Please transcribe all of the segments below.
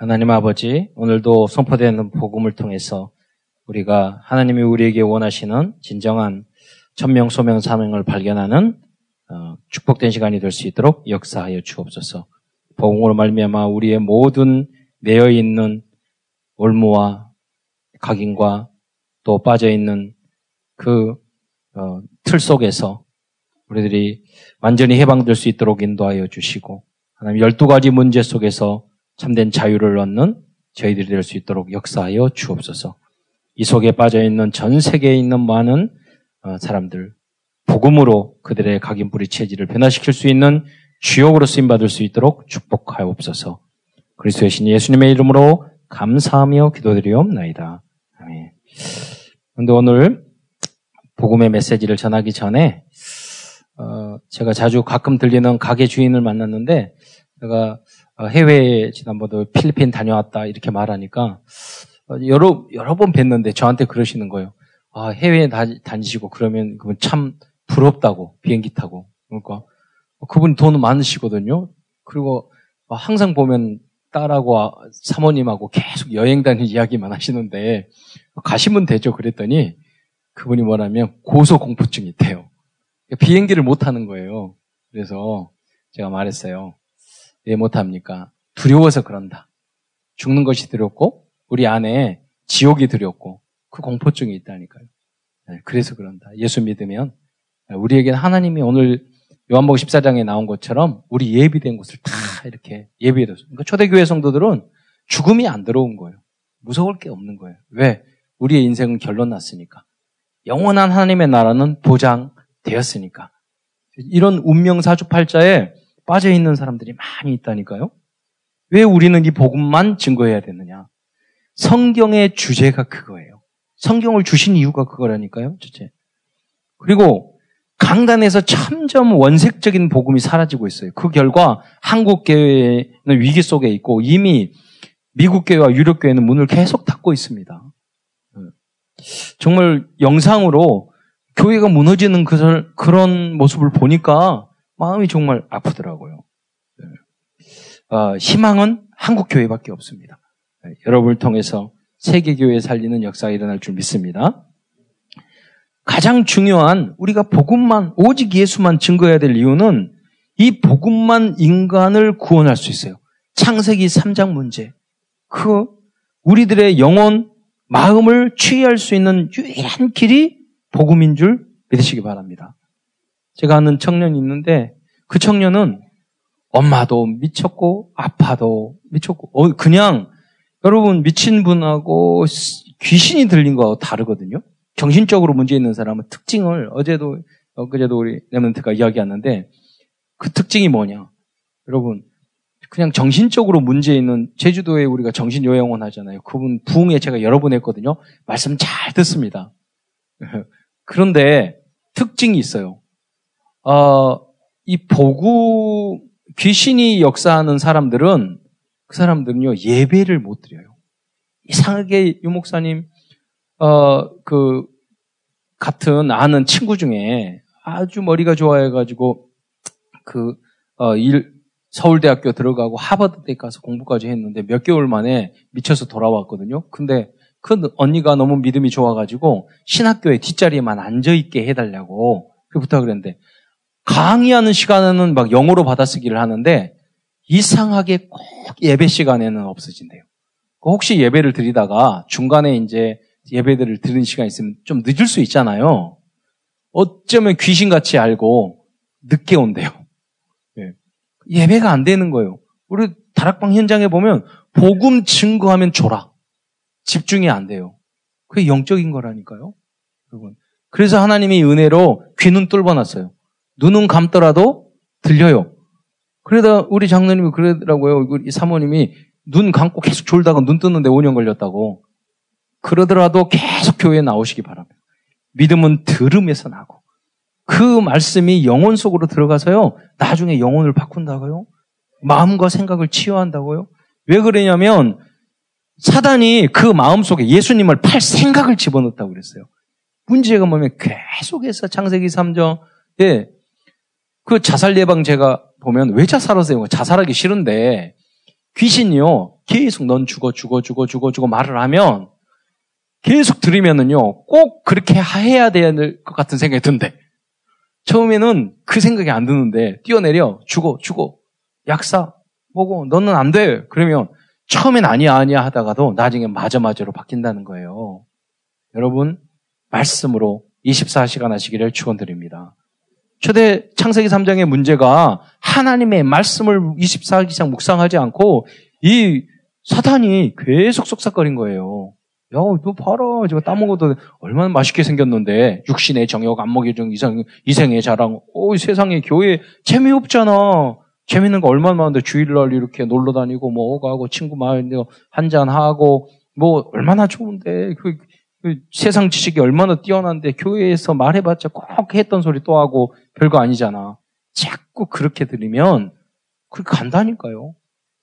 하나님 아버지, 오늘도 선포되는 복음을 통해서 우리가 하나님이 우리에게 원하시는 진정한 천명, 소명, 사명을 발견하는 어, 축복된 시간이 될 수 있도록 역사하여 주옵소서. 복음으로 말미암아 우리의 모든 매여 있는 올무와 각인과 또 빠져 있는 그틀 어, 속에서 우리들이 완전히 해방될 수 있도록 인도하여 주시고 하나님 열두 가지 문제 속에서 참된 자유를 얻는 저희들이 될 수 있도록 역사하여 주옵소서. 이 속에 빠져 있는 전 세계에 있는 많은 어, 사람들 복음으로 그들의 각인 뿌리 체질을 변화시킬 수 있는 주역으로 쓰임 받을 수 있도록 축복하옵소서. 그리스도의 신 예수님의 이름으로 감사하며 기도드리옵나이다. 아멘. 그런데 오늘 복음의 메시지를 전하기 전에 어, 제가 자주 가끔 들리는 가게 주인을 만났는데 제가 어, 해외에 지난번에 필리핀 다녀왔다 이렇게 말하니까 어, 여러 여러 번 뵀는데 저한테 그러시는 거예요. 아 해외에 다 니시고 그러면 그분 참 부럽다고 비행기 타고 그러니까 그분 돈 많으시거든요. 그리고 항상 보면 딸하고 사모님하고 계속 여행 다니는 이야기만 하시는데 가시면 되죠. 그랬더니 그분이 뭐냐면 고소 공포증이 있대요. 비행기를 못 타는 거예요. 그래서 제가 말했어요. 왜 못합니까? 두려워서 그런다. 죽는 것이 두렵고 우리 안에 지옥이 두렵고 그 공포증이 있다니까요. 네, 그래서 그런다. 예수 믿으면 우리에게는 하나님이 오늘 요한복음 14장에 나온 것처럼 우리 예비된 곳을 다 이렇게 예비해뒀어요. 그러니까 초대교회 성도들은 죽음이 안 들어온 거예요. 무서울 게 없는 거예요. 왜? 우리의 인생은 결론 났으니까. 영원한 하나님의 나라는 보장되었으니까. 이런 운명 사주팔자에 빠져 있는 사람들이 많이 있다니까요. 왜 우리는 이 복음만 증거해야 되느냐? 성경의 주제가 그거예요. 성경을 주신 이유가 그거라니까요. 주제. 그리고 강단에서 점점 원색적인 복음이 사라지고 있어요. 그 결과 한국 교회는 위기 속에 있고 이미 미국 교회와 유럽 교회는 문을 계속 닫고 있습니다. 정말 영상으로 교회가 무너지는 그, 그런 모습을 보니까 마음이 정말 아프더라고요. 네. 어, 희망은 한국 교회밖에 없습니다. 네, 여러분을 통해서 세계 교회 살리는 역사가 일어날 줄 믿습니다. 가장 중요한 우리가 복음만 오직 예수만 증거해야 될 이유는 이 복음만 인간을 구원할 수 있어요. 창세기 3장 문제. 그 우리들의 영혼 마음을 취할 수 있는 유일한 길이 복음인 줄 믿으시기 바랍니다. 제가 아는 청년이 있는데 그 청년은 엄마도 미쳤고 아빠도 미쳤고 어, 그냥 여러분 미친 분하고 귀신이 들린 거하고 다르거든요. 정신적으로 문제 있는 사람은 특징을 어제도 엊그제도 우리 레몬트가 이야기하는데 그 특징이 뭐냐? 여러분 그냥 정신적으로 문제 있는 제주도에 우리가 정신 요양원 하잖아요. 그분 부흥회 제가 여러 번 했거든요. 말씀 잘 듣습니다. 그런데 특징이 있어요. 어, 이 보구 귀신이 역사하는 사람들은 그 사람들은요 예배를 못 드려요. 이상하게 유 목사님 어 그 같은 아는 친구 중에 아주 머리가 좋아해가지고 그 어 일 서울대학교 들어가고 하버드대 가서 공부까지 했는데 몇 개월 만에 미쳐서 돌아왔거든요. 근데 그 언니가 너무 믿음이 좋아가지고 신학교에 뒷자리에만 앉아있게 해달라고 그 부탁을 했는데 강의하는 시간에는 막 영어로 받아쓰기를 하는데 이상하게 꼭 예배 시간에는 없어진대요. 그 혹시 예배를 드리다가 중간에 이제 예배들을 드리는 시간 있으면 좀 늦을 수 있잖아요. 어쩌면 귀신같이 알고 늦게 온대요. 예. 배가안 되는 거예요. 우리 다락방 현장에 보면 복음 증거하면 줘라. 집중이 안 돼요. 그게 영적인 거라니까요. 여러분. 그래서 하나님이 은혜로 귀는 뚫어놨어요. 눈은 감더라도 들려요. 그러다 우리 장로님이 그러더라고요. 우리 사모님이 눈 감고 계속 졸다가 눈 뜨는데 5년 걸렸다고. 그러더라도 계속 교회에 나오시기 바랍니다. 믿음은 들음에서 나고. 그 말씀이 영혼 속으로 들어가서요. 나중에 영혼을 바꾼다고요. 마음과 생각을 치유한다고요. 왜 그러냐면 사단이 그 마음 속에 예수님을 팔 생각을 집어넣었다고 그랬어요. 문제가 뭐냐면 계속해서 창세기 3장에 그 자살 예방제가 보면 왜 자살하세요? 자살하기 싫은데 귀신이요. 계속 넌 죽어, 죽어, 죽어, 죽어, 죽어 말을 하면 계속 들으면은요, 꼭 그렇게 해야 될 것 같은 생각이 든대. 처음에는 그 생각이 안 드는데, 뛰어내려, 죽어, 죽어, 약사, 뭐고, 너는 안 돼. 그러면 처음엔 아니야, 아니야 하다가도 나중에 맞아, 맞아로 바뀐다는 거예요. 여러분, 말씀으로 24시간 하시기를 축원드립니다. 초대 창세기 3장의 문제가 하나님의 말씀을 24시간 묵상하지 않고 이 사탄이 계속 속삭거린 거예요. 야, 너 봐라. 제가 따먹어도 얼마나 맛있게 생겼는데. 육신의 정욕, 안목의 정, 이상, 이생의 자랑. 오, 세상에 교회 재미없잖아. 재밌는 거 얼마나 많은데 주일날 이렇게 놀러 다니고 뭐 오가고 친구 마을 한잔하고 뭐 얼마나 좋은데. 그, 그 세상 지식이 얼마나 뛰어난데 교회에서 말해봤자 꼭 했던 소리 또 하고 별거 아니잖아. 자꾸 그렇게 들으면 그게 간다니까요.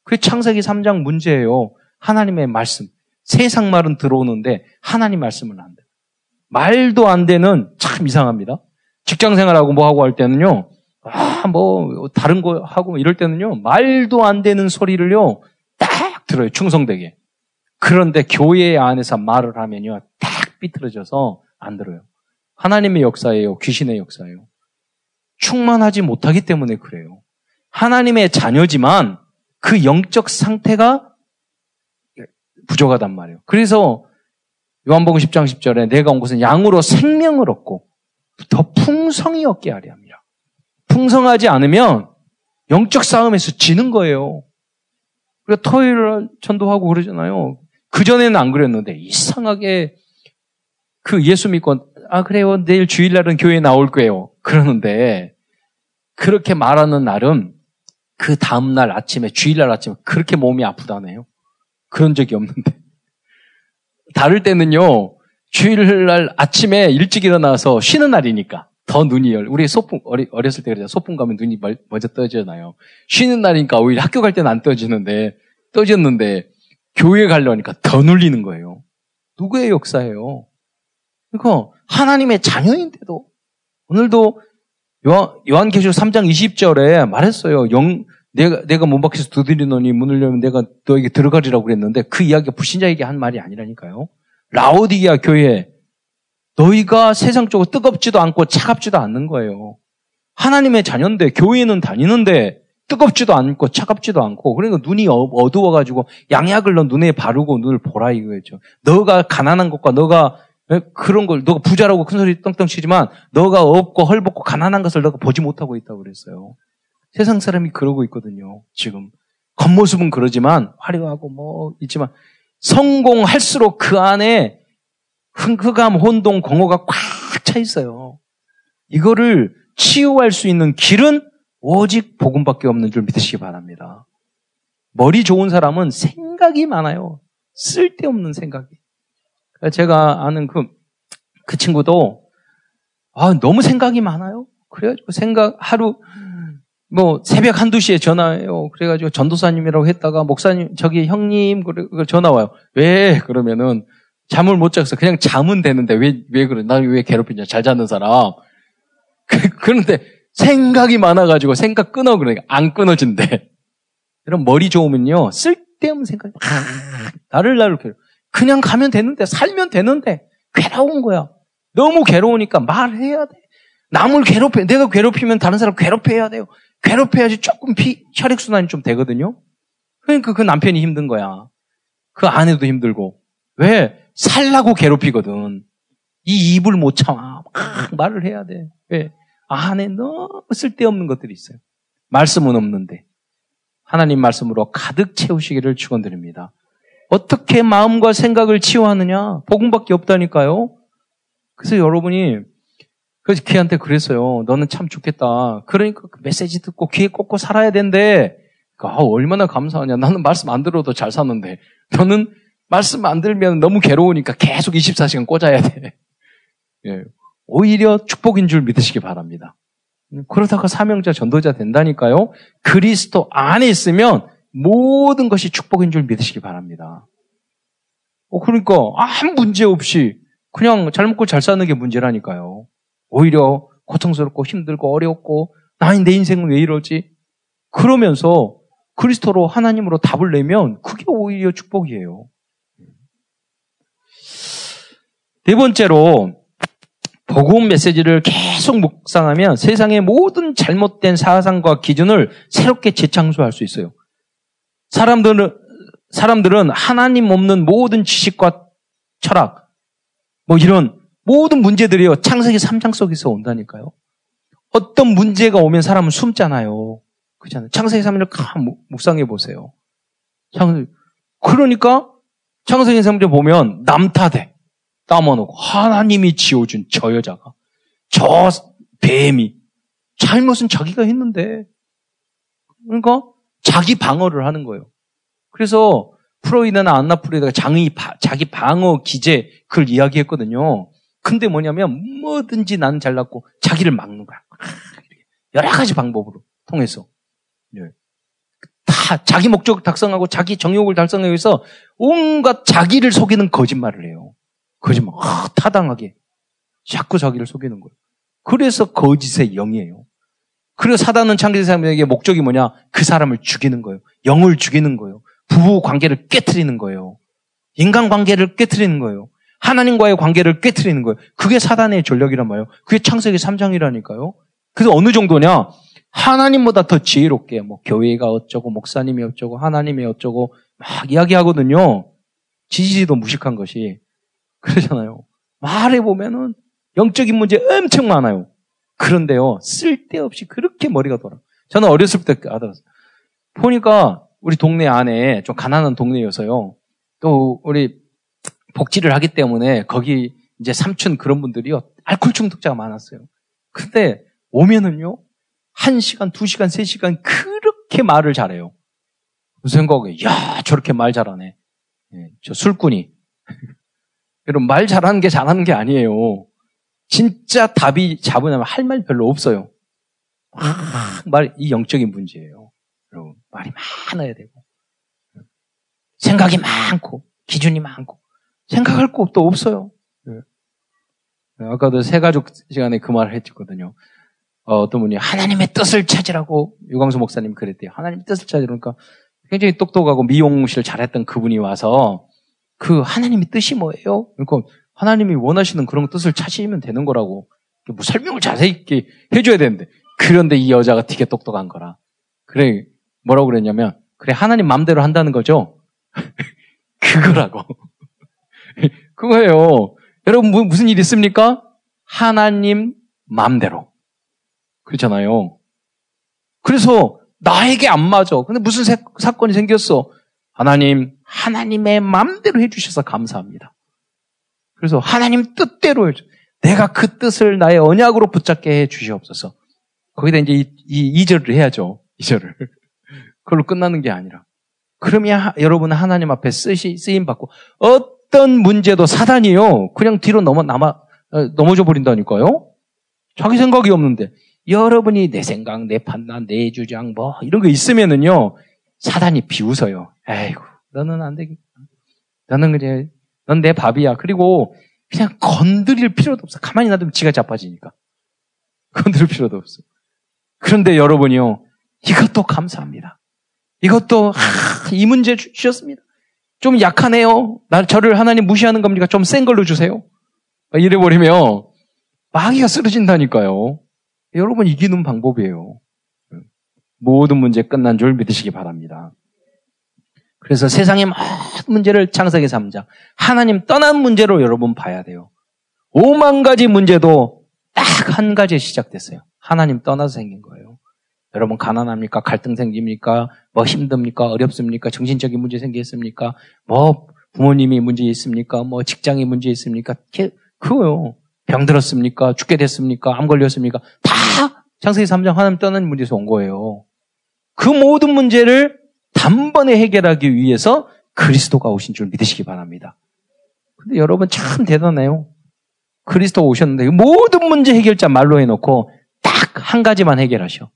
그게 창세기 3장 문제예요. 하나님의 말씀. 세상 말은 들어오는데 하나님 말씀은 안 돼. 말도 안 되는 참 이상합니다. 직장 생활하고 뭐 하고 할 때는요. 아, 뭐 다른 거 하고 뭐 이럴 때는요. 말도 안 되는 소리를요. 딱 들어요. 충성되게. 그런데 교회 안에서 말을 하면요. 딱 삐뚤어져서 안 들어요. 하나님의 역사예요. 귀신의 역사예요. 충만하지 못하기 때문에 그래요. 하나님의 자녀지만 그 영적 상태가 부족하단 말이에요. 그래서 요한복음 10장 10절에 내가 온 것은 양으로 생명을 얻고 더 풍성히 얻게 하려 합니다. 풍성하지 않으면 영적 싸움에서 지는 거예요. 그리고 토요일 전도하고 그러잖아요. 그전에는 안 그랬는데 이상하게 그 예수 믿고 아 그래요 내일 주일날은 교회 나올 거예요. 그러는데 그렇게 말하는 날은 그 다음날 아침에 주일날 아침에 그렇게 몸이 아프다네요. 그런 적이 없는데. 다를 때는요, 주일날 아침에 일찍 일어나서 쉬는 날이니까 더 눈이 열. 우리 소풍 어리, 어렸을 때 그러잖아요. 소풍 가면 눈이 먼저 떠지잖아요. 쉬는 날이니까 오히려 학교 갈 때는 안 떠지는데 떠졌는데 교회 가려니까 더 눌리는 거예요. 누구의 역사예요? 그러니까 하나님의 자녀인데도 오늘도 요한, 요한 계시록 3장 20절에 말했어요. 영, 내가, 내가 문 밖에서 두드리노니 문을 열면 내가 너에게 들어가리라고 그랬는데 그 이야기가 불신자에게 한 말이 아니라니까요. 라오디게아 교회, 너희가 세상 쪽으로 뜨겁지도 않고 차갑지도 않는 거예요. 하나님의 자녀인데, 교회는 다니는데, 뜨겁지도 않고 차갑지도 않고, 그러니까 눈이 어, 어두워가지고 양약을 너 눈에 바르고 눈을 보라 이거죠. 너가 가난한 것과 너가 그런 걸, 너가 부자라고 큰 소리 떵떵 치지만, 너가 없고 헐벗고 가난한 것을 너가 보지 못하고 있다고 그랬어요. 세상 사람이 그러고 있거든요, 지금. 겉모습은 그러지만, 화려하고 뭐, 있지만, 성공할수록 그 안에 흑흑함, 혼동, 공허가 꽉 차 있어요. 이거를 치유할 수 있는 길은 오직 복음밖에 없는 줄 믿으시기 바랍니다. 머리 좋은 사람은 생각이 많아요. 쓸데없는 생각이. 제가 아는 그, 그 친구도, 아, 너무 생각이 많아요. 그래가지고 생각, 하루, 뭐 새벽 한두 시에 전화해요. 그래가지고 전도사님이라고 했다가 목사님 저기 형님 그래 전화 와요. 왜 그러면은 잠을 못 자서 그냥 잠은 되는데 왜 왜 그래? 나왜 괴롭히냐? 잘 자는 사람. 그, 그런데 생각이 많아가지고 생각 끊어 그러니까 안 끊어진대. 이런 머리 좋으면요 쓸데없는 생각이 막 나를 나를 괴 그냥 가면 되는데 살면 되는데 괴로운 거야. 너무 괴로우니까 말해야 돼. 남을 괴롭혀 내가 괴롭히면 다른 사람 괴롭혀야 돼요. 괴롭혀야지 조금 피, 혈액순환이 좀 되거든요? 그러니까 그 남편이 힘든 거야. 그 아내도 힘들고. 왜? 살라고 괴롭히거든. 이 입을 못 참아. 막 말을 해야 돼. 왜? 안에 너무 쓸데없는 것들이 있어요. 말씀은 없는데. 하나님 말씀으로 가득 채우시기를 축원드립니다. 어떻게 마음과 생각을 치유하느냐? 복음밖에 없다니까요. 그래서 여러분이 그래서 걔한테 그랬어요. 너는 참 좋겠다. 그러니까 그 메시지 듣고 귀에 꽂고 살아야 된대. 아, 얼마나 감사하냐. 나는 말씀 안 들어도 잘 사는데. 너는 말씀 안 들면 너무 괴로우니까 계속 24시간 꽂아야 돼. 예. 오히려 축복인 줄 믿으시기 바랍니다. 그러다가 사명자 전도자 된다니까요. 그리스도 안에 있으면 모든 것이 축복인 줄 믿으시기 바랍니다. 어, 그러니까 아무 문제 없이 그냥 잘 먹고 잘 사는 게 문제라니까요. 오히려 고통스럽고 힘들고 어렵고 나내 인생은 왜 이러지? 그러면서 그리스도로 하나님으로 답을 내면 그게 오히려 축복이에요. 네 번째로 복음 메시지를 계속 묵상하면 세상의 모든 잘못된 사상과 기준을 새롭게 재창조할 수 있어요. 사람들은 사람들은 하나님 없는 모든 지식과 철학 뭐 이런 모든 문제들이요 창세기 3장 속에서 온다니까요. 어떤 문제가 오면 사람은 숨잖아요. 그렇잖아요. 창세기 3장을 묵상해 보세요. 그러니까 창세기 3장 보면 남탓해. 따아놓고 하나님이 지어준 저 여자가 저 뱀이 잘못은 자기가 했는데 그러니까 자기 방어를 하는 거예요. 그래서 프로이드나 안나 프로이드가 장의 자기 방어 기제 그걸 이야기했거든요. 근데 뭐냐면 뭐든지 나는 잘났고 자기를 막는 거야. 여러 가지 방법으로 통해서 네. 다 자기 목적을 달성하고 자기 정욕을 달성하기 위해서 온갖 자기를 속이는 거짓말을 해요. 거짓말. 아, 타당하게. 자꾸 자기를 속이는 거예요. 그래서 거짓의 영이에요. 그래서 사단은 창세기 사람에게 목적이 뭐냐? 그 사람을 죽이는 거예요. 영을 죽이는 거예요. 부부 관계를 깨뜨리는 거예요. 인간 관계를 깨뜨리는 거예요. 하나님과의 관계를 깨뜨리는 거예요. 그게 사단의 전력이란 말이에요. 그게 창세기 3장이라니까요. 그래서 어느 정도냐? 하나님보다 더 지혜롭게 뭐 교회가 어쩌고 목사님이 어쩌고 하나님이 어쩌고 막 이야기하거든요. 지지도 무식한 것이 그러잖아요. 말해 보면은 영적인 문제 엄청 많아요. 그런데요 쓸데없이 그렇게 머리가 돌아. 저는 어렸을 때 알았어요. 보니까 우리 동네 안에 좀 가난한 동네여서요. 또 우리 복지를 하기 때문에 거기 이제 삼촌 그런 분들이요 알코올 중독자가 많았어요. 근데 오면은요 한 시간, 두 시간, 세 시간 그렇게 말을 잘해요. 무슨 생각에 야 저렇게 말 잘하네. 네, 저 술꾼이. 여러분 말 잘하는 게 잘하는 게 아니에요. 진짜 답이 잡으냐면 할 말 별로 없어요. 말이 영적인 문제예요. 여러분 말이 많아야 되고 생각이 많고 기준이 많고 생각할 것도 없어요. 네. 아까도 세 가족 시간에 그 말을 했거든요. 어, 떤 분이 하나님의 뜻을 찾으라고 유광수 목사님 그랬대요. 하나님의 뜻을 찾으라니까 굉장히 똑똑하고 미용실 잘했던 그분이 와서 그 하나님의 뜻이 뭐예요? 그러니까 하나님이 원하시는 그런 뜻을 찾으면 되는 거라고 뭐 설명을 자세히 해줘야 되는데 그런데 이 여자가 되게 똑똑한 거라. 그래 뭐라고 그랬냐면 그래 하나님 마음대로 한다는 거죠. 그거라고. 그거예요. 여러분 무슨 일 있습니까? 하나님 마음대로. 그렇잖아요. 그래서 나에게 안 맞아. 근데 무슨 사, 사건이 생겼어? 하나님, 하나님의 마음대로 해주셔서 감사합니다. 그래서 하나님 뜻대로 해줘. 내가 그 뜻을 나의 언약으로 붙잡게 해 주시옵소서. 거기다 이제 이, 이, 이절을 해야죠. 이절을. 그걸로 끝나는 게 아니라. 그러면 하, 여러분은 하나님 앞에 쓰시, 쓰임 받고 어떤 문제도 사단이요. 그냥 뒤로 넘어, 남아, 어, 넘어져 버린다니까요. 자기 생각이 없는데. 여러분이 내 생각, 내 판단, 내 주장, 뭐, 이런 거 있으면은요, 사단이 비웃어요. 에이구, 너는 안 되겠다. 너는 그냥, 넌내 밥이야. 그리고 그냥 건드릴 필요도 없어. 가만히 놔두면 지가 자빠지니까. 건드릴 필요도 없어. 그런데 여러분이요, 이것도 감사합니다. 이것도, 하, 이 문제 주셨습니다. 좀 약하네요. 나, 저를 하나님 무시하는 겁니까? 좀 센 걸로 주세요. 이래버리면, 마귀가 쓰러진다니까요. 여러분 이기는 방법이에요. 모든 문제 끝난 줄 믿으시기 바랍니다. 그래서 세상의 모든 문제를 창세기 3장 하나님 떠난 문제로 여러분 봐야 돼요. 5만 가지 문제도 딱 한 가지에 시작됐어요. 하나님 떠나서 생긴 거예요. 여러분 가난합니까? 갈등 생깁니까? 뭐 힘듭니까? 어렵습니까? 정신적인 문제 생겼습니까? 뭐 부모님이 문제 있습니까? 뭐 직장에 문제 있습니까? 그거요. 병 들었습니까? 죽게 됐습니까? 암 걸렸습니까? 다 창세기 3장 하나님 떠나는 문제에서 온 거예요. 그 모든 문제를 단번에 해결하기 위해서 그리스도가 오신 줄 믿으시기 바랍니다. 근데 여러분 참 대단해요. 그리스도 오셨는데 모든 문제 해결자 말로 해놓고 딱 한 가지만 해결하셔.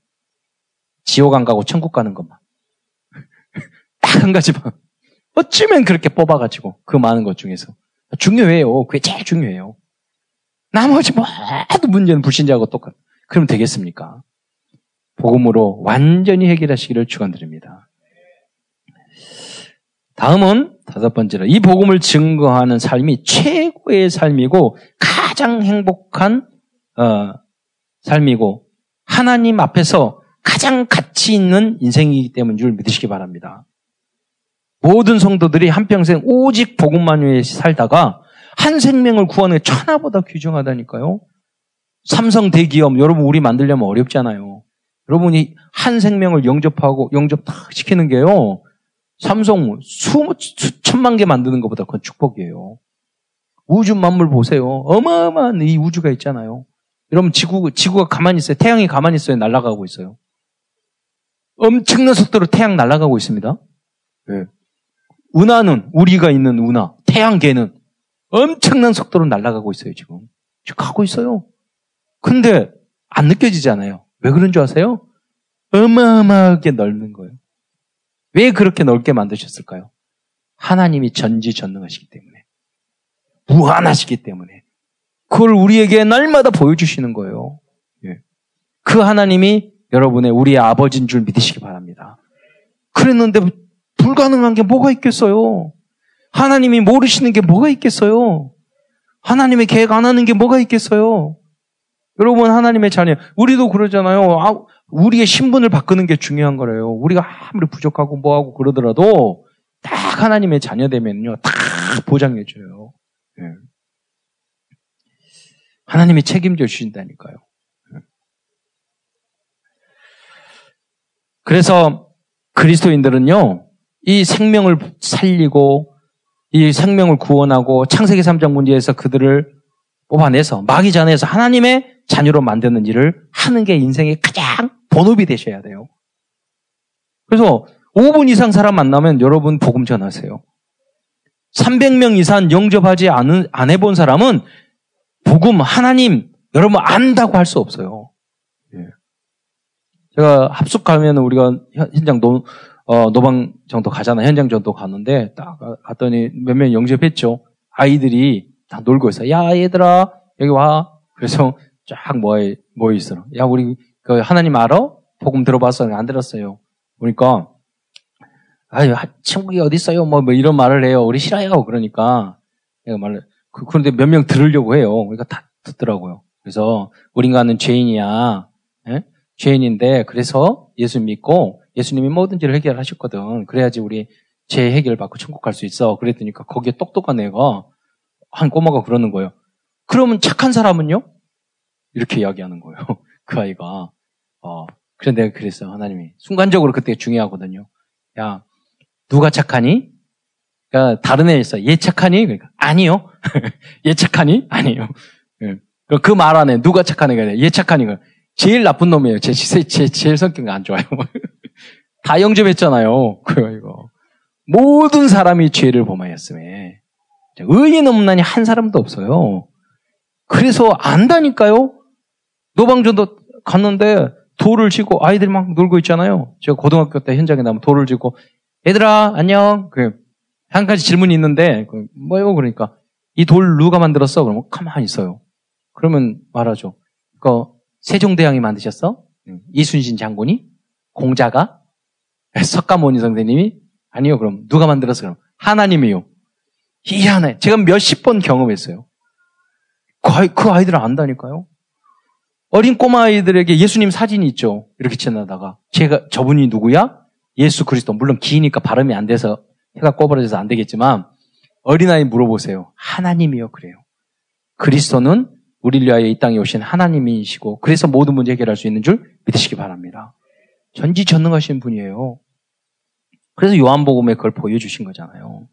지옥 안 가고 천국 가는 것만. 딱 한 가지만. 어쩌면 그렇게 뽑아가지고 그 많은 것 중에서. 중요해요. 그게 제일 중요해요. 나머지 모든 문제는 불신자하고 똑같. 그럼 되겠습니까? 복음으로 완전히 해결하시기를 축원드립니다. 다음은 다섯 번째로 이 복음을 증거하는 삶이 최고의 삶이고 가장 행복한 어, 삶이고 하나님 앞에서 가장 가치 있는 인생이기 때문인 줄 믿으시기 바랍니다. 모든 성도들이 한평생 오직 복음만 위해 살다가 한 생명을 구하는 게 천하보다 귀중하다니까요. 삼성 대기업 여러분 우리 만들려면 어렵잖아요. 여러분이 한 생명을 영접하고 영접 다 시키는 게요. 삼성 수, 수천만 개 만드는 것보다 그건 축복이에요. 우주 만물 보세요. 어마어마한 이 우주가 있잖아요. 여러분 지구 지구가 가만히 있어요. 태양이 가만히 있어요. 날아가고 있어요. 엄청난 속도로 태양 날아가고 있습니다. 네. 운하는 우리가 있는 운하, 태양계는 엄청난 속도로 날아가고 있어요. 지금 지금 가고 있어요. 근데 안 느껴지잖아요. 왜 그런 줄 아세요? 어마어마하게 넓는 거예요. 왜 그렇게 넓게 만드셨을까요? 하나님이 전지전능하시기 때문에. 무한하시기 때문에. 그걸 우리에게 날마다 보여주시는 거예요. 예. 그 하나님이 여러분의 우리의 아버지인 줄 믿으시기 바랍니다. 그랬는데 불가능한 게 뭐가 있겠어요? 하나님이 모르시는 게 뭐가 있겠어요? 하나님의 계획 안 하는 게 뭐가 있겠어요? 여러분 하나님의 자녀 우리도 그러잖아요. 아, 우리의 신분을 바꾸는 게 중요한 거래요. 우리가 아무리 부족하고 뭐하고 그러더라도 딱 하나님의 자녀 되면요. 다 보장해 줘요. 네. 하나님이 책임져 주신다니까요. 예. 그래서 그리스도인들은요. 이 생명을 살리고 이 생명을 구원하고 창세기 3장 문제에서 그들을 뽑아내서 마귀 전에서 하나님의 자녀로 만드는 일을 하는 게 인생의 가장 본업이 되셔야 돼요. 그래서 5분 이상 사람 만나면 여러분 복음 전하세요. 300명 이상 영접하지 않은, 안 해본 사람은 복음, 하나님, 여러분 안다고 할 수 없어요. 예. 제가 합숙 가면 우리가 현장 노, 어, 노방 정도 가잖아요. 현장 정도 가는데 딱 갔더니 몇명 영접했죠. 아이들이 다 놀고 있어. 야, 얘들아, 여기 와. 그래서 쫙 모여, 모여 있어. 야, 우리 그 하나님 알아? 복음 들어봤어? 안 들었어요. 그러니까 아유, 천국이 어디 있어요? 뭐, 뭐 이런 말을 해요. 우리 싫어요. 그러니까 내가 말을 그, 그런데 몇 명 들으려고 해요. 그러니까 다 듣더라고요. 그래서 우리가는 죄인이야. 예? 죄인인데 그래서 예수 믿고 예수님이 모든 죄를 해결하셨거든. 그래야지 우리 죄 해결 받고 천국 갈 수 있어. 그랬더니까 거기에 똑똑한 애가 한 꼬마가 그러는 거예요. 그러면 착한 사람은요? 이렇게 이야기하는 거예요. 그 아이가. 어, 그래 내가 그랬어요. 하나님이. 순간적으로 그때 중요하거든요. 야, 누가 착하니? 그러니까 다른 애 있어. 얘 착하니? 그러니까 아니요. 얘 착하니? 아니요. 예. 그말 안에 누가 착한 애가 아니라 얘 착하니? 제일 나쁜 놈이에요. 제, 제, 제 제일 성격이 안 좋아요. 다 영접했잖아요. 그거 이거. 모든 사람이 죄를 범하였음에 의인 없나니 한 사람도 없어요. 그래서 안다니까요. 노방전도 갔는데 돌을 쥐고 아이들이 막 놀고 있잖아요. 제가 고등학교 때 현장에 나면 돌을 쥐고 얘들아 안녕. 그한 가지 질문이 있는데 그 뭐요 그러니까 이 돌 누가 만들었어? 그러면 가만히 있어요. 그러면 말하죠. 그 세종대왕이 만드셨어? 이순신 장군이? 공자가? 석가모니 선생님이? 아니요. 그럼 누가 만들었어? 그럼 하나님이요. 희한해. 제가 몇십 번 경험했어요. 그, 아이, 그 아이들은 안다니까요. 어린 꼬마 아이들에게 예수님 사진이 있죠. 이렇게 지나다가 제가 저분이 누구야? 예수 그리스도. 물론 기니까 발음이 안 돼서 해가 꼬부러져서 안 되겠지만 어린아이 물어보세요. 하나님이요. 그래요. 그리스도는 우리를 위하여 이 땅에 오신 하나님이시고 그래서 모든 문제 해결할 수 있는 줄 믿으시기 바랍니다. 전지전능하신 분이에요. 그래서 요한복음에 그걸 보여주신 거잖아요.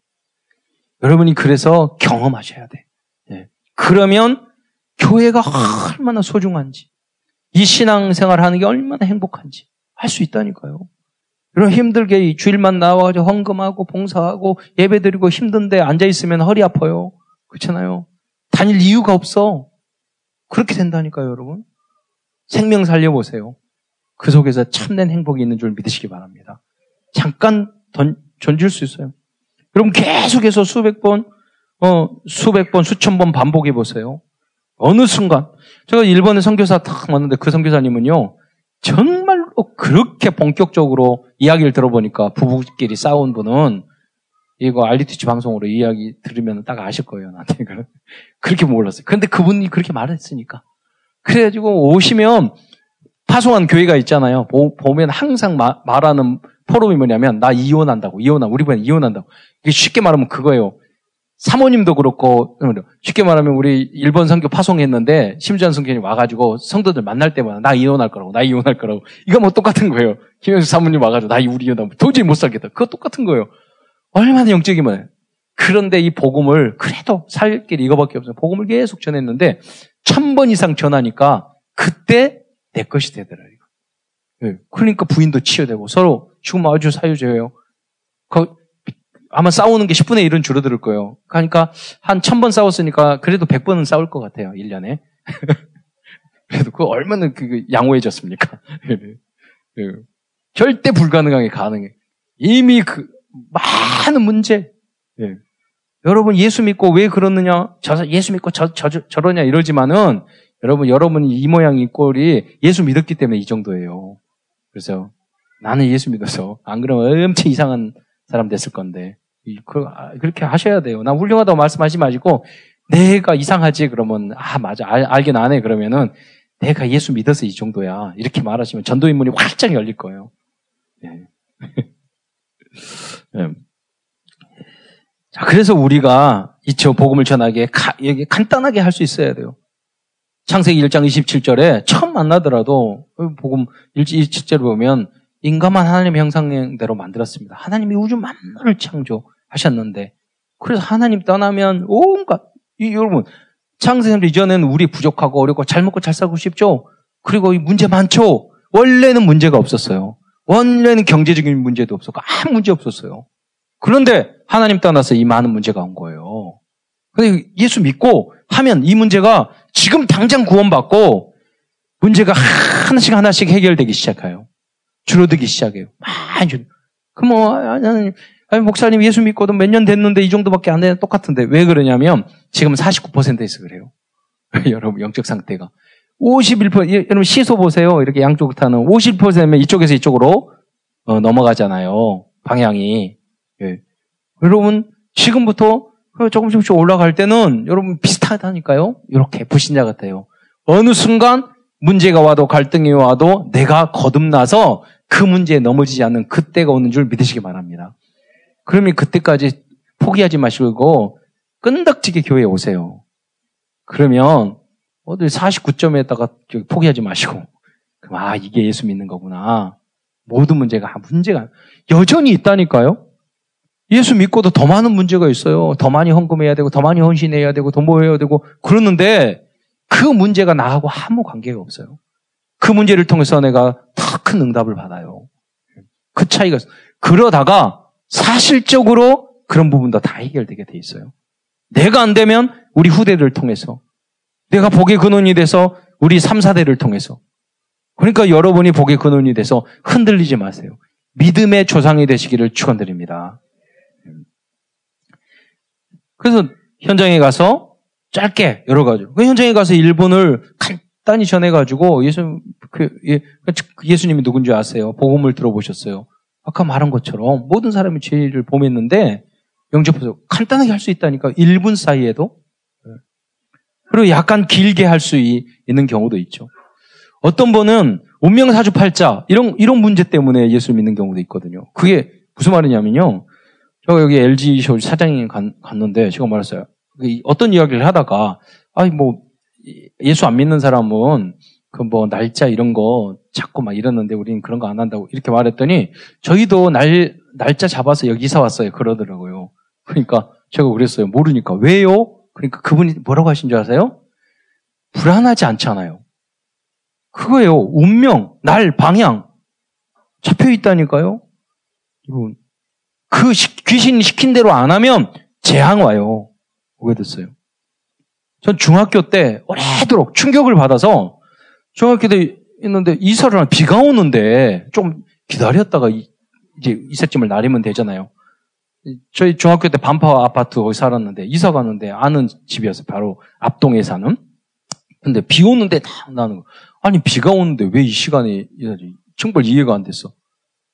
여러분이 그래서 경험하셔야 돼. 네. 그러면 교회가 얼마나 소중한지, 이 신앙생활 하는 게 얼마나 행복한지 할 수 있다니까요. 여러분 힘들게 주일만 나와가지고 헌금하고 봉사하고 예배드리고 힘든데 앉아있으면 허리 아파요. 그렇잖아요. 다닐 이유가 없어. 그렇게 된다니까요, 여러분. 생명 살려보세요. 그 속에서 참된 행복이 있는 줄 믿으시기 바랍니다. 잠깐 던, 던질 수 있어요. 여러분 계속해서 수백 번, 어, 수백 번, 수천 번 반복해 보세요. 어느 순간. 제가 일본에 선교사 탁 왔는데 그 선교사님은요, 정말로 그렇게 본격적으로 이야기를 들어보니까 부부끼리 싸운 분은 이거 알리티치 방송으로 이야기 들으면 딱 아실 거예요, 나한테. 그렇게 몰랐어요. 그런데 그분이 그렇게 말했으니까. 그래가지고 오시면 파송한 교회가 있잖아요. 보, 면 항상 마, 말하는 포럼이 뭐냐면 나 이혼한다고, 이혼한 우리 반 이혼한다고. 이게 쉽게 말하면 그거예요. 사모님도 그렇고 쉽게 말하면 우리 일본 선교 파송했는데 심지어 성교님 와가지고 성도들 만날 때마다 나 이혼할 거라고, 나 이혼할 거라고. 이거 뭐 똑같은 거예요. 김영수 사모님 와가지고 나 우리 이혼하면 도저히 못 살겠다. 그거 똑같은 거예요. 얼마나 영적이면. 그런데 이 복음을 그래도 살 길이 이거밖에 없어요. 복음을 계속 전했는데 천 번 이상 전하니까 그때 내 것이 되더라. 이거. 네. 그러니까 부인도 치유되고 서로 지금 아주 사유제예요. 그 아마 싸우는 게 10분의 1은 줄어들 거예요. 그러니까 한천번 싸웠으니까 그래도 100번은 싸울 것 같아요. 1년에. 그래도 그 얼마나 그 양호해졌습니까? 네. 절대 불가능하게 가능해. 이미 그 많은 문제. 네. 여러분 예수 믿고 왜 그러느냐? 저 예수 믿고 저, 저, 저러냐 이러지만은 여러분 여러분이 이 모양 이 꼴이 예수 믿었기 때문에 이 정도예요. 그래서 나는 예수 믿어서 안 그러면 엄청 이상한 사람 됐을 건데 그, 아, 그렇게 하셔야 돼요. 나 훌륭하다고 말씀하지 마시고 내가 이상하지 그러면 아 맞아 알, 알긴 안 해 그러면은 내가 예수 믿어서 이 정도야 이렇게 말하시면 전도인문이 활짝 열릴 거예요. 네. 네. 자, 그래서 우리가 이처 복음을 전하게 가, 간단하게 할 수 있어야 돼요. 창세기 1장 27절에 처음 만나더라도 복음 27절을 보면 인간만 하나님의 형상대로 만들었습니다. 하나님이 우주 만물을 창조하셨는데 그래서 하나님 떠나면 온갖 이, 여러분 창세기 이전에는 우리 부족하고 어렵고 잘 먹고 잘 살고 싶죠. 그리고 문제 많죠. 원래는 문제가 없었어요. 원래는 경제적인 문제도 없었고 아무 문제 없었어요. 그런데 하나님 떠나서 이 많은 문제가 온 거예요. 근데 예수 믿고 하면 이 문제가 지금 당장 구원받고 문제가 하나씩 하나씩 해결되기 시작해요. 줄어들기 시작해요. 많이 줄. 그럼 뭐, 아니, 아니, 목사님 예수 믿고도 몇 년 됐는데 이 정도밖에 안 되는 똑같은데 왜 그러냐면 지금 49%에서 그래요. 여러분 영적 상태가 51% 여러분 시소 보세요. 이렇게 양쪽 타는 50%면 이쪽에서 이쪽으로 어, 넘어가잖아요. 방향이. 예. 여러분 지금부터 조금씩 조금씩 올라갈 때는 여러분 비슷하다니까요. 이렇게 불신자 같아요. 어느 순간 문제가 와도 갈등이 와도 내가 거듭나서 그 문제에 넘어지지 않는 그때가 오는 줄 믿으시기 바랍니다. 그러면 그때까지 포기하지 마시고 끈덕지게 교회에 오세요. 그러면 어디 49점에다가 포기하지 마시고 아 이게 예수 믿는 거구나. 모든 문제가 문제가 여전히 있다니까요. 예수 믿고도 더 많은 문제가 있어요. 더 많이 헌금해야 되고, 더 많이 헌신해야 되고, 더뭐 해야 되고, 그러는데 그 문제가 나하고 아무 관계가 없어요. 그 문제를 통해서 내가 더 큰 응답을 받아요. 그 차이가, 그러다가 사실적으로 그런 부분도 다 해결되게 돼 있어요. 내가 안 되면 우리 후대를 통해서, 내가 복의 근원이 돼서 우리 3, 4대를 통해서. 그러니까 여러분이 복의 근원이 돼서 흔들리지 마세요. 믿음의 조상이 되시기를 축원드립니다. 그래서 현장에 가서 짧게 여러 가지. 그 현장에 가서 일본을 간 단히 전해가지고 예수 그 예, 예수님이 누군지 아세요? 복음을 들어보셨어요? 아까 말한 것처럼 모든 사람이 죄를 범했는데 영접해서 간단하게 할 수 있다니까 1분 사이에도 그리고 약간 길게 할 수 있는 경우도 있죠. 어떤 분은 운명 사주팔자 이런 이런 문제 때문에 예수 믿는 경우도 있거든요. 그게 무슨 말이냐면요. 제가 여기 LG 쇼 사장님 갔는데 제가 말했어요. 어떤 이야기를 하다가 아니 뭐 예수 안 믿는 사람은 그 뭐 날짜 이런 거 찾고 막 이러는데 우리는 그런 거 안 한다고 이렇게 말했더니 저희도 날 날짜 잡아서 여기 이사 왔어요 그러더라고요. 그러니까 제가 그랬어요. 모르니까 왜요? 그러니까 그분이 뭐라고 하신 줄 아세요? 불안하지 않잖아요. 그거예요. 운명, 날, 방향 잡혀 있다니까요. 그 귀신이 시킨 대로 안 하면 재앙 와요. 오게 됐어요. 전 중학교 때 오래도록 충격을 받아서 중학교 때 있는데 이사를 하면 비가 오는데 좀 기다렸다가 이제 이삿짐을 나리면 되잖아요. 저희 중학교 때 반파 아파트 거기 살았는데 이사 가는데 아는 집이었어요. 바로 앞동에 사는. 근데 비 오는데 다 나는 거. 아니 비가 오는데 왜 이 시간에 정말 이해가 안 됐어.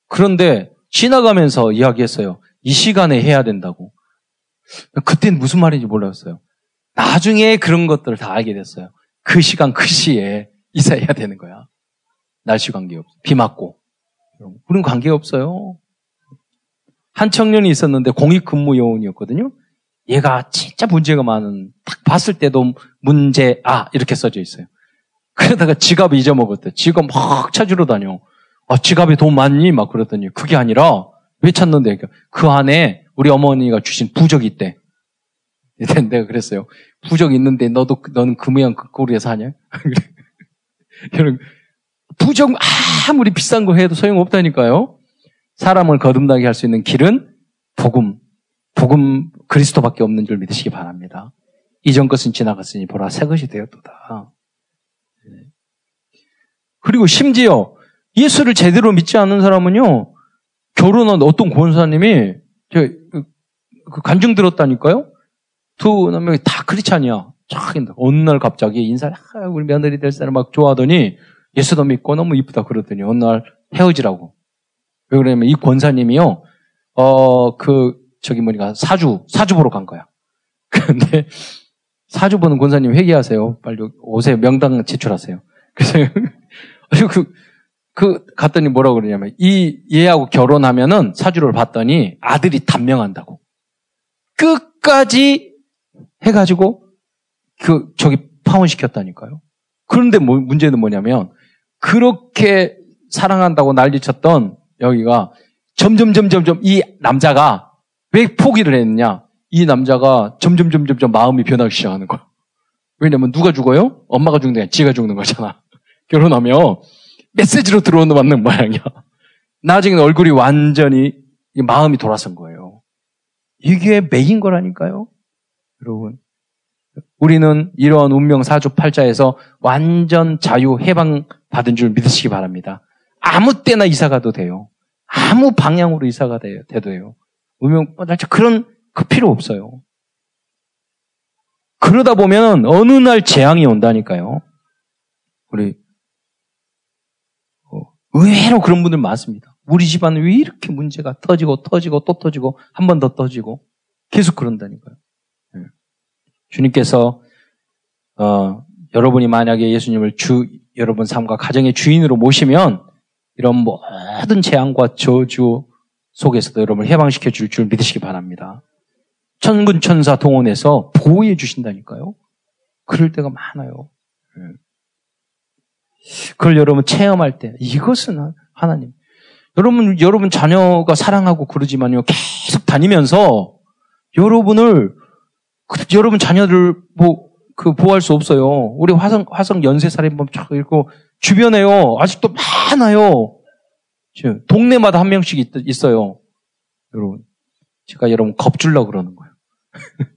그런데 지나가면서 이야기했어요. 이 시간에 해야 된다고. 그때는 무슨 말인지 몰랐어요. 나중에 그런 것들을 다 알게 됐어요. 그 시간, 그 시에 이사해야 되는 거야. 날씨 관계없어. 비 맞고. 우리는 관계없어요. 한 청년이 있었는데 공익근무 요원이었거든요. 얘가 진짜 문제가 많은, 딱 봤을 때도 문제, 아, 이렇게 써져 있어요. 그러다가 지갑 잊어먹었대. 지갑 막 찾으러 다녀. 아, 지갑에 돈 많니? 막 그러더니 그게 아니라 왜 찾는데? 그 안에 우리 어머니가 주신 부적이 있대. 내가 그랬어요. 부적 있는데 너도 너는 그 모양 그 꼴에 사냐? 여러분 부적 아무리 비싼 거 해도 소용 없다니까요. 사람을 거듭나게 할 수 있는 길은 복음, 복음 그리스도밖에 없는 줄 믿으시기 바랍니다. 이전 것은 지나갔으니 보라 새 것이 되었도다. 네. 그리고 심지어 예수를 제대로 믿지 않는 사람은요, 결혼한 어떤 권사님이 저, 그 간증 들었다니까요? 두 남명이 다 크리스찬이야. 참, 어느 날 갑자기 인사를, 아, 우리 며느리 될 사람 막 좋아하더니 예수도 믿고 너무 이쁘다 그러더니 어느 날 헤어지라고. 왜 그러냐면 이 권사님이요, 어, 그, 저기 뭐니까 사주, 사주 보러 간 거야. 근데 사주 보는 권사님 회개하세요. 빨리 오세요. 명당 제출하세요. 그래서 그, 그 갔더니 뭐라고 그러냐면 이 얘하고 결혼하면은 사주를 봤더니 아들이 단명한다고. 끝까지 해가지고 그 저기 파혼시켰다니까요. 그런데 뭐, 문제는 뭐냐면 그렇게 사랑한다고 난리쳤던 여기가 점점 점점 점 이 남자가 왜 포기를 했느냐? 이 남자가 점점 점점 점 마음이 변하기 시작하는 거야. 왜냐면 누가 죽어요? 엄마가 죽는 게 지가 죽는 거잖아. 결혼하면 메시지로 들어오는 맞는 모양이야. 나중에는 얼굴이 완전히 마음이 돌아선 거예요. 이게 매인 거라니까요. 여러분. 우리는 이러한 운명 사주 팔자에서 완전 자유 해방 받은 줄 믿으시기 바랍니다. 아무 때나 이사 가도 돼요. 아무 방향으로 이사가 돼요. 돼도요. 운명 그런 그 필요 없어요. 그러다 보면 어느 날 재앙이 온다니까요. 우리 어, 의외로 그런 분들 많습니다. 우리 집안은 왜 이렇게 문제가 터지고 터지고 또 터지고 한 번 더 터지고 계속 그런다니까요. 주님께서 어, 여러분이 만약에 예수님을 주 여러분 삶과 가정의 주인으로 모시면 이런 모든 재앙과 저주 속에서도 여러분을 해방시켜 줄 줄 믿으시기 바랍니다. 천군 천사 동원해서 보호해 주신다니까요. 그럴 때가 많아요. 예. 그걸 여러분 체험할 때 이것은 하나님. 여러분 여러분 자녀가 사랑하고 그러지만요 계속 다니면서 여러분을 그, 여러분 자녀들 뭐, 그, 보호할 수 없어요. 우리 화성, 화성 연쇄 살인범 쫙 읽고, 주변에요. 아직도 많아요. 동네마다 한 명씩 있, 어요 여러분. 제가 여러분 겁줄라 그러는 거예요.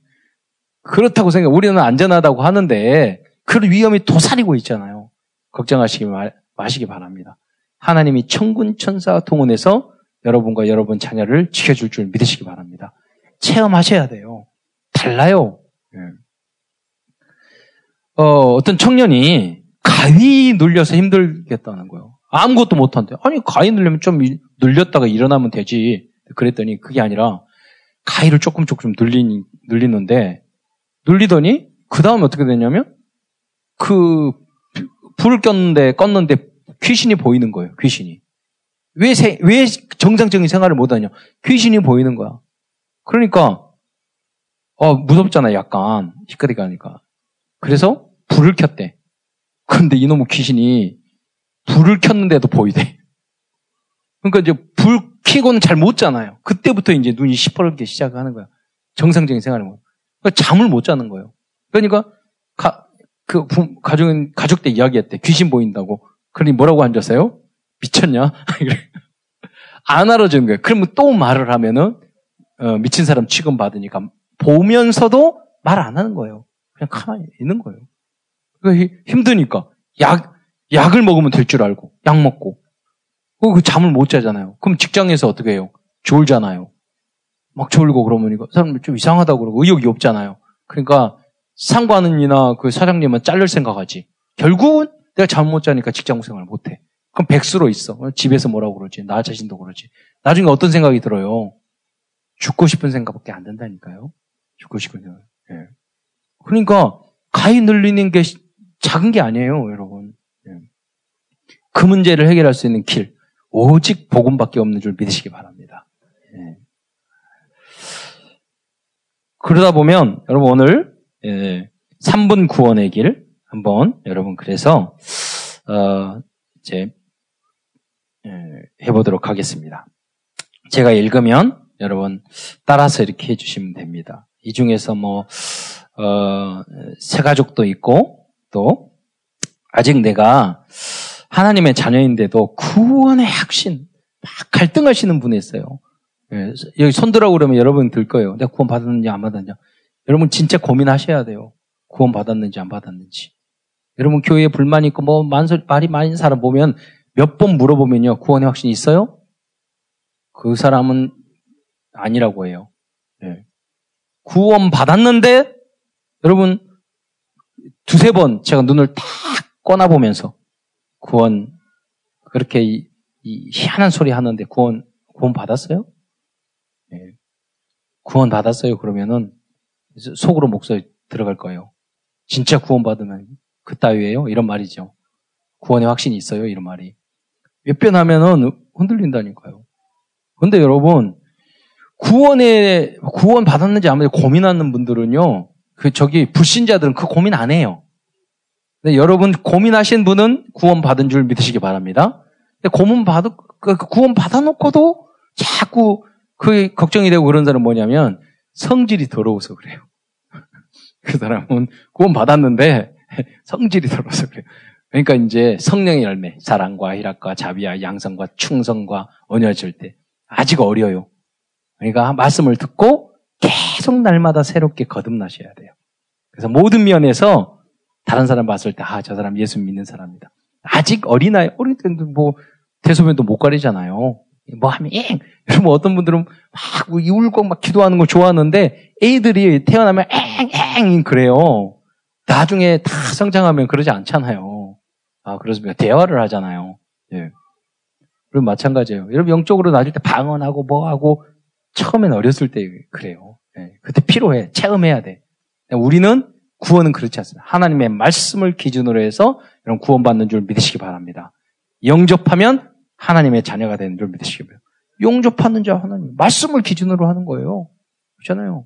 그렇다고 생각, 우리는 안전하다고 하는데, 그런 위험이 도사리고 있잖아요. 걱정하시기 마, 마시기 바랍니다. 하나님이 천군 천사 동원해서 여러분과 여러분 자녀를 지켜줄 줄 믿으시기 바랍니다. 체험하셔야 돼요. 달라요. 예. 어, 어떤 청년이 가위 눌려서 힘들겠다는 거예요. 아무것도 못한대. 아니, 가위 눌리면 좀 눌렸다가 일어나면 되지. 그랬더니 그게 아니라 가위를 조금 조금 눌리, 눌리는데 눌리더니 그 다음에 어떻게 되냐면 그 불을 꼈는데 껐는데 귀신이 보이는 거예요. 귀신이. 왜, 세, 왜 정상적인 생활을 못하냐? 귀신이 보이는 거야. 그러니까 어, 무섭잖아, 약간. 시끄럽게 하니까. 그래서 불을 켰대. 근데 이놈의 귀신이 불을 켰는데도 보이대. 그러니까 이제 불 켜고는 잘 못 자나요. 그때부터 이제 눈이 시퍼렇게 시작하는 거야. 정상적인 생활을 못. 그러니까 잠을 못 자는 거예요. 그러니까 가, 그 가족 가족 때 이야기했대. 귀신 보인다고. 그러니 뭐라고 앉았어요? 미쳤냐? 안 알아주는 거예요. 그러면 또 말을 하면은 어, 미친 사람 취급 받으니까 보면서도 말 안 하는 거예요. 그냥 가만히 있는 거예요. 그러니까 힘드니까 약 약을 먹으면 될 줄 알고 약 먹고 그 잠을 못 자잖아요. 그럼 직장에서 어떻게 해요? 졸잖아요. 막 졸고 그러면 이거 사람 좀 이상하다고 그러고 의욕이 없잖아요. 그러니까 상관은이나 그 사장님은 잘릴 생각하지. 결국은 내가 잠 못 자니까 직장 생활을 못 해. 그럼 백수로 있어. 집에서 뭐라고 그러지? 나 자신도 그러지. 나중에 어떤 생각이 들어요? 죽고 싶은 생각밖에 안 든다니까요. 생각. 예. 그러니까 가위 늘리는 게 작은 게 아니에요, 여러분. 예. 그 문제를 해결할 수 있는 길, 오직 복음밖에 없는 줄 믿으시기 바랍니다. 예. 그러다 보면 여러분 오늘 예, 3분 구원의 길 한번 여러분 그래서 어, 이제 예, 해보도록 하겠습니다. 제가 읽으면 여러분 따라서 이렇게 해주시면 됩니다. 이 중에서 뭐 어, 새 가족도 있고 또 아직 내가 하나님의 자녀인데도 구원의 확신 막 갈등하시는 분이 있어요. 예, 여기 손들어 그러면 여러분 들 거예요. 내가 구원 받았는지 안 받았냐. 여러분 진짜 고민하셔야 돼요. 구원 받았는지 안 받았는지. 여러분 교회에 불만 있고 뭐 만소, 말이 많은 사람 보면 몇 번 물어보면요. 구원의 확신이 있어요? 그 사람은 아니라고 해요. 예. 구원 받았는데 여러분 두세 번 제가 눈을 탁 꺼나 보면서 구원 그렇게 이, 이 희한한 소리 하는데 구원 구원 받았어요? 예. 구원 받았어요. 그러면은 속으로 목소리 들어갈 거예요. 진짜 구원 받으면 그 따위예요? 이런 말이죠. 구원의 확신이 있어요? 이런 말이. 몇 번 하면은 흔들린다니까요. 근데 여러분 구원에 구원 받았는지 아무리 고민하는 분들은요. 그 저기 불신자들은 그 고민 안 해요. 근데 여러분 고민하신 분은 구원 받은 줄 믿으시기 바랍니다. 근데 고문 받 그, 그 구원 받아놓고도 자꾸 그 걱정이 되고 그런 사람은 뭐냐면 성질이 더러워서 그래요. 그 사람은 구원 받았는데 성질이 더러워서 그래요. 그러니까 이제 성령의 열매, 사랑과 희락과 자비와 양성과 충성과 언약질 때 아직 어려요. 그러니까 말씀을 듣고 계속 날마다 새롭게 거듭나셔야 돼요. 그래서 모든 면에서 다른 사람 봤을 때, 아, 저 사람 예수 믿는 사람이다. 아직 어린아이, 어린 때도 뭐, 대소변도 못 가리잖아요. 뭐 하면, 엥! 여러분, 어떤 분들은 막 울고 막 기도하는 걸 좋아하는데, 애들이 태어나면 엥! 엥! 그래요. 나중에 다 성장하면 그러지 않잖아요. 아, 그렇습니까? 대화를 하잖아요. 예. 그럼 마찬가지예요. 여러분, 영적으로 나중에 방언하고 뭐하고, 처음엔 어렸을 때 그래요. 예. 그때 필요해. 체험해야 돼. 우리는 구원은 그렇지 않습니다. 하나님의 말씀을 기준으로 해서 이런 구원받는 줄 믿으시기 바랍니다. 영접하면 하나님의 자녀가 되는 줄 믿으시기 바랍니다. 용접하는 자 하나님. 말씀을 기준으로 하는 거예요. 그렇잖아요.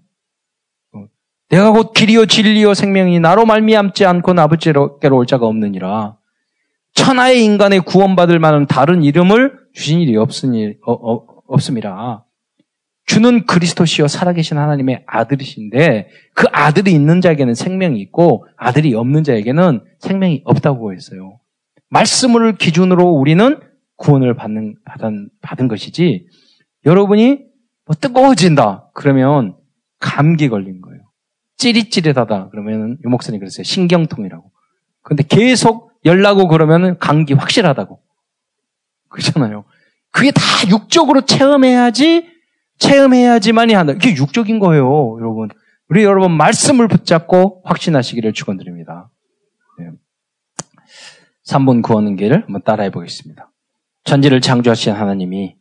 어. 내가 곧 길이요 진리요 생명이 나로 말미암지 않고는 아버지께로 올 자가 없느니라. 천하의 인간의 구원받을 만한 다른 이름을 주신 일이 없으니 어, 어, 없습니다. 주는 그리스도시요 살아계신 하나님의 아들이신데 그 아들이 있는 자에게는 생명이 있고 아들이 없는 자에게는 생명이 없다고 했어요. 말씀을 기준으로 우리는 구원을 받는 받은, 받은 것이지 여러분이 뭐 뜨거워진다 그러면 감기 걸린 거예요. 찌릿찌릿하다 그러면 유 목사님 그랬어요. 신경통이라고. 근데 계속 열나고 그러면 감기 확실하다고. 그렇잖아요. 그게 다 육적으로 체험해야지 체험해야지만이 한다. 이게 육적인 거예요, 여러분. 우리 여러분 말씀을 붙잡고 확신하시기를 축원드립니다. 네. 3번 구원은 길을 한번 따라해 보겠습니다. 천지를 창조하신 하나님이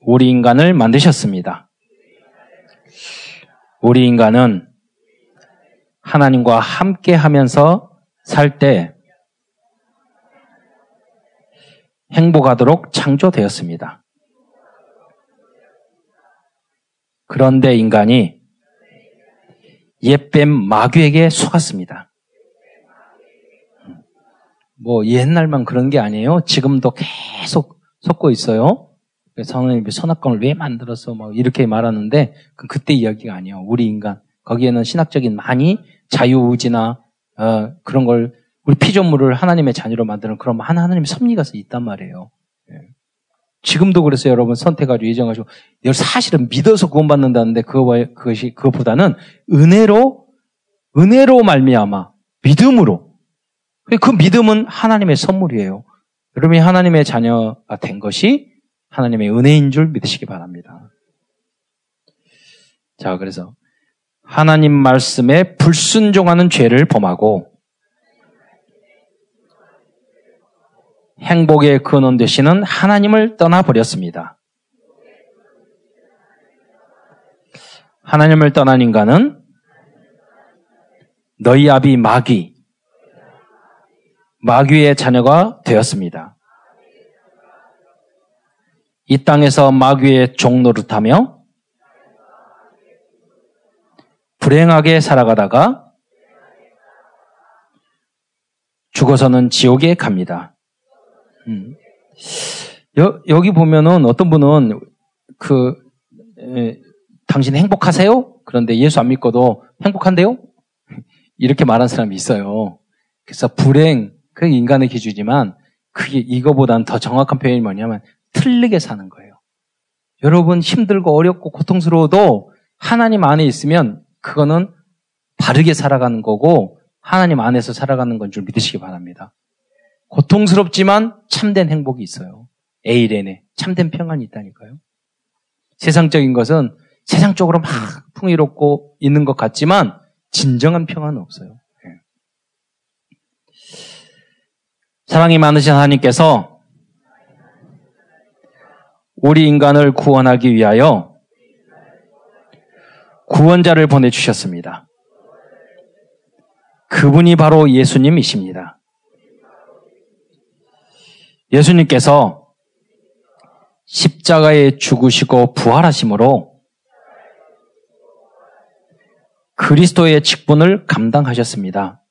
우리 인간을 만드셨습니다. 우리 인간은 하나님과 함께 하면서 살 때 행복하도록 창조되었습니다. 그런데 인간이 옛뱀 마귀에게 속았습니다. 뭐 옛날만 그런 게 아니에요. 지금도 계속 속고 있어요. 성령님이 선악권을 왜 만들었어? 뭐 이렇게 말하는데 그때 이야기가 아니에요. 우리 인간 거기에는 신학적인 많이 자유의지나 어, 그런 걸 우리 피조물을 하나님의 자녀로 만드는 그런 하나님의 섭리가 있단 말이에요. 지금도 그랬어요, 여러분. 선택하고 예정하시고. 사실은 믿어서 구원받는다는데 그것이, 그것보다는 은혜로, 은혜로 말미암아. 믿음으로. 그 믿음은 하나님의 선물이에요. 여러분이 하나님의 자녀가 된 것이 하나님의 은혜인 줄 믿으시기 바랍니다. 자, 그래서 하나님 말씀에 불순종하는 죄를 범하고 행복의 근원 되시는 하나님을 떠나버렸습니다. 하나님을 떠난 인간은 너희 아비 마귀, 마귀의 자녀가 되었습니다. 이 땅에서 마귀의 종노릇하며 불행하게 살아가다가 죽어서는 지옥에 갑니다. 음. 여, 여기 보면은 어떤 분은 그 에, 당신 행복하세요? 그런데 예수 안 믿고도 행복한데요? 이렇게 말한 사람이 있어요. 그래서 불행, 그 인간의 기준이지만 그게 이거보다는 더 정확한 표현이 뭐냐면 틀리게 사는 거예요. 여러분 힘들고 어렵고 고통스러워도 하나님 안에 있으면 그거는 바르게 살아가는 거고 하나님 안에서 살아가는 건 줄 믿으시기 바랍니다. 고통스럽지만 참된 행복이 있어요. 에이렌에 참된 평안이 있다니까요. 세상적인 것은 세상 적으로 막 풍요롭고 있는 것 같지만 진정한 평안은 없어요. 예. 사랑이 많으신 하나님께서 우리 인간을 구원하기 위하여 구원자를 보내주셨습니다. 그분이 바로 예수님이십니다. 예수님께서 십자가에 죽으시고 부활하심으로 그리스도의 직분을 감당하셨습니다.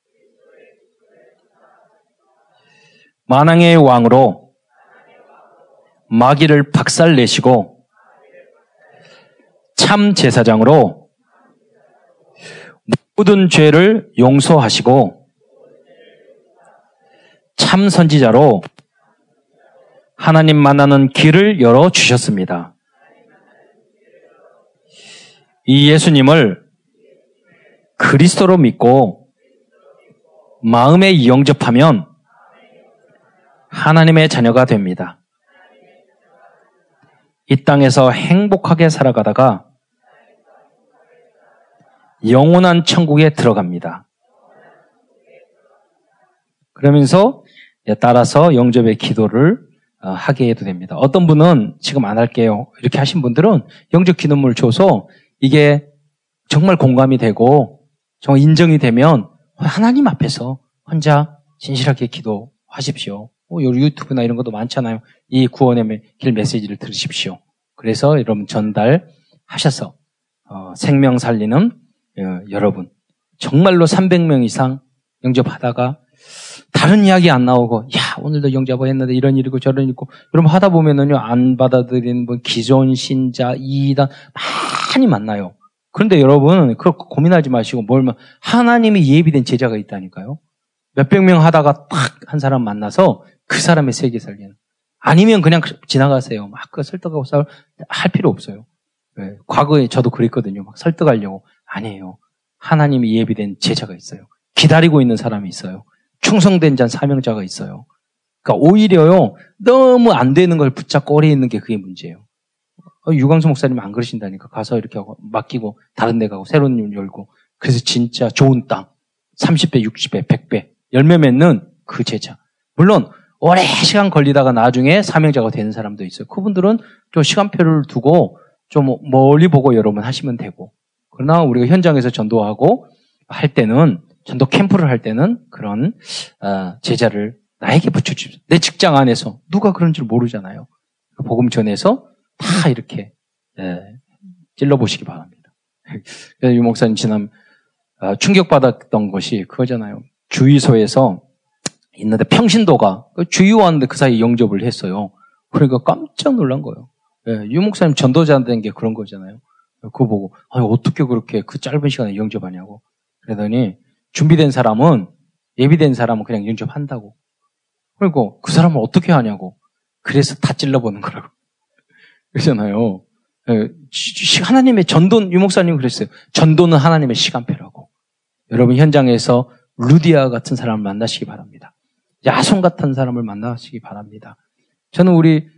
만왕의 왕으로 마귀를 박살내시고 참 제사장으로 모든 죄를 용서하시고 참 선지자로 하나님 만나는 길을 열어 주셨습니다. 이 예수님을 그리스도로 믿고 마음에 영접하면 하나님의 자녀가 됩니다. 이 땅에서 행복하게 살아가다가 영원한 천국에 들어갑니다. 그러면서 따라서 영접의 기도를 어, 하게 해도 됩니다. 어떤 분은 지금 안 할게요. 이렇게 하신 분들은 영접 기도문을 줘서 이게 정말 공감이 되고 정말 인정이 되면 하나님 앞에서 혼자 진실하게 기도하십시오. 뭐 유튜브나 이런 것도 많잖아요. 이 구원의 길 메시지를 들으십시오. 그래서 여러분 전달하셔서 어, 생명 살리는 어, 여러분 정말로 300명 이상 영접하다가 다른 이야기 안 나오고 야 오늘도 영접을 했는데 이런 일이고 저런 일이고 여러분 하다 보면은요 안 받아들이는 분 기존 신자 이단 많이 만나요. 그런데 여러분 그렇게 고민하지 마시고 뭘면 하나님이 예비된 제자가 있다니까요. 몇백 명 하다가 딱 한 사람 만나서 그 사람의 세계 살기는 아니면 그냥 지나가세요. 막 그 설득하고 싸울 할 필요 없어요. 네. 과거에 저도 그랬거든요. 막 설득하려고 아니에요. 하나님이 예비된 제자가 있어요. 기다리고 있는 사람이 있어요. 충성된 자 사명자가 있어요. 그러니까 오히려요 너무 안 되는 걸 붙잡고 오래 있는 게 그게 문제예요. 어, 유광수 목사님 안 그러신다니까 가서 이렇게 하고 맡기고 다른 데 가고 새로운 일 열고 그래서 진짜 좋은 땅 30배, 60배, 100배 열매 맺는 그 제자. 물론 오래 시간 걸리다가 나중에 사명자가 되는 사람도 있어요. 그분들은 좀 시간표를 두고 좀 멀리 보고 여러분 하시면 되고 그러나 우리가 현장에서 전도하고 할 때는 전도 캠프를 할 때는 그런 어, 제자를 나에게 붙여주십시오. 내 직장 안에서 누가 그런 줄 모르잖아요. 복음 전에서 다 이렇게 예, 찔러보시기 바랍니다. 유 목사님 지난 어, 충격받았던 것이 그거잖아요. 주유소에서 있는데 평신도가 그 주유하는데 그 사이 영접을 했어요. 그러니까 깜짝 놀란 거예요. 예, 유 목사님 전도자 된 게 그런 거잖아요. 그거 보고 아니, 어떻게 그렇게 그 짧은 시간에 영접하냐고. 그러더니 준비된 사람은 예비된 사람은 그냥 영접한다고. 그리고 그 사람은 어떻게 하냐고. 그래서 다 찔러보는 거라고. 그러잖아요. 예, 하나님의 전도, 유목사님 그랬어요. 전도는 하나님의 시간표라고. 여러분 현장에서 루디아 같은 사람을 만나시기 바랍니다. 야손 같은 사람을 만나시기 바랍니다. 저는 우리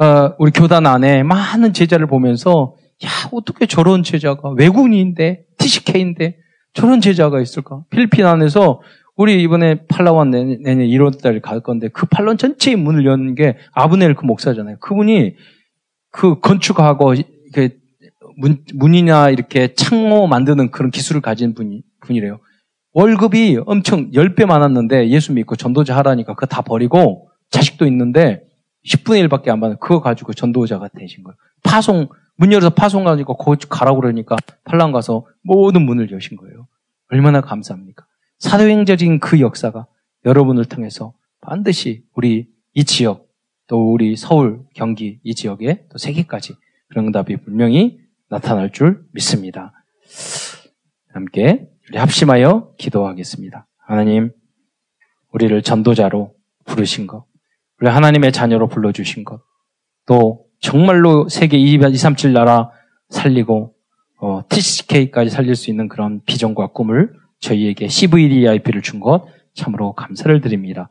어, 우리 교단 안에 많은 제자를 보면서 야 어떻게 저런 제자가 외국인인데 TCK인데 저런 제자가 있을까? 필리핀 안에서 우리 이번에 팔라완 내년, 내년 1월 달에 갈 건데 그 팔런 전체의 문을 여는 게 아브넬 그 목사잖아요. 그분이 그 건축하고 그 문, 문이나 이렇게 창호 만드는 그런 기술을 가진 분이, 분이래요. 월급이 엄청 10배 많았는데 예수 믿고 전도자 하라니까 그거 다 버리고 자식도 있는데 10분의 1밖에 안 받는 그거 가지고 전도자가 되신 거예요. 파송, 문 열어서 파송 가지고 거기 가라고 그러니까 팔랑 가서 모든 문을 여신 거예요. 얼마나 감사합니까? 사도행적인 그 역사가 여러분을 통해서 반드시 우리 이 지역, 또 우리 서울, 경기 이 지역에 또 세계까지 그런 응답이 분명히 나타날 줄 믿습니다. 함께 우리 합심하여 기도하겠습니다. 하나님, 우리를 전도자로 부르신 것, 우리 하나님의 자녀로 불러주신 것, 또 정말로 세계 237 나라 살리고 어, TCK까지 살릴 수 있는 그런 비전과 꿈을 저희에게 CVDIP를 준 것 참으로 감사를 드립니다.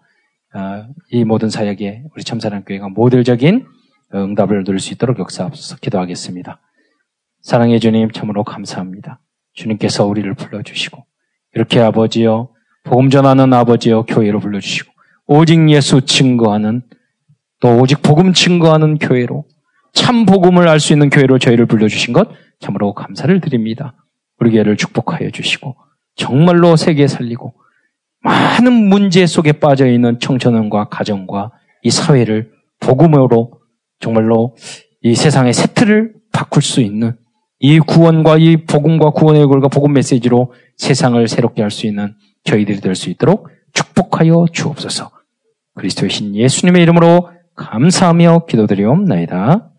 어, 이 모든 사역에 우리 참사랑교회가 모델적인 응답을 누릴 수 있도록 역사하옵소서 기도하겠습니다. 사랑해 주님 참으로 감사합니다. 주님께서 우리를 불러주시고 이렇게 아버지여 복음 전하는 아버지여 교회로 불러주시고 오직 예수 증거하는 또 오직 복음 증거하는 교회로 참 복음을 알 수 있는 교회로 저희를 불러주신 것 참으로 감사를 드립니다. 우리 교회를 축복하여 주시고 정말로 세계 살리고 많은 문제 속에 빠져 있는 청소년과 가정과 이 사회를 복음으로 정말로 이 세상의 세트를 바꿀 수 있는 이 구원과 이 복음과 구원의 얼굴과 복음 메시지로 세상을 새롭게 할 수 있는 저희들이 될 수 있도록 축복하여 주옵소서. 그리스도의 신 예수님의 이름으로 감사하며 기도드리옵나이다.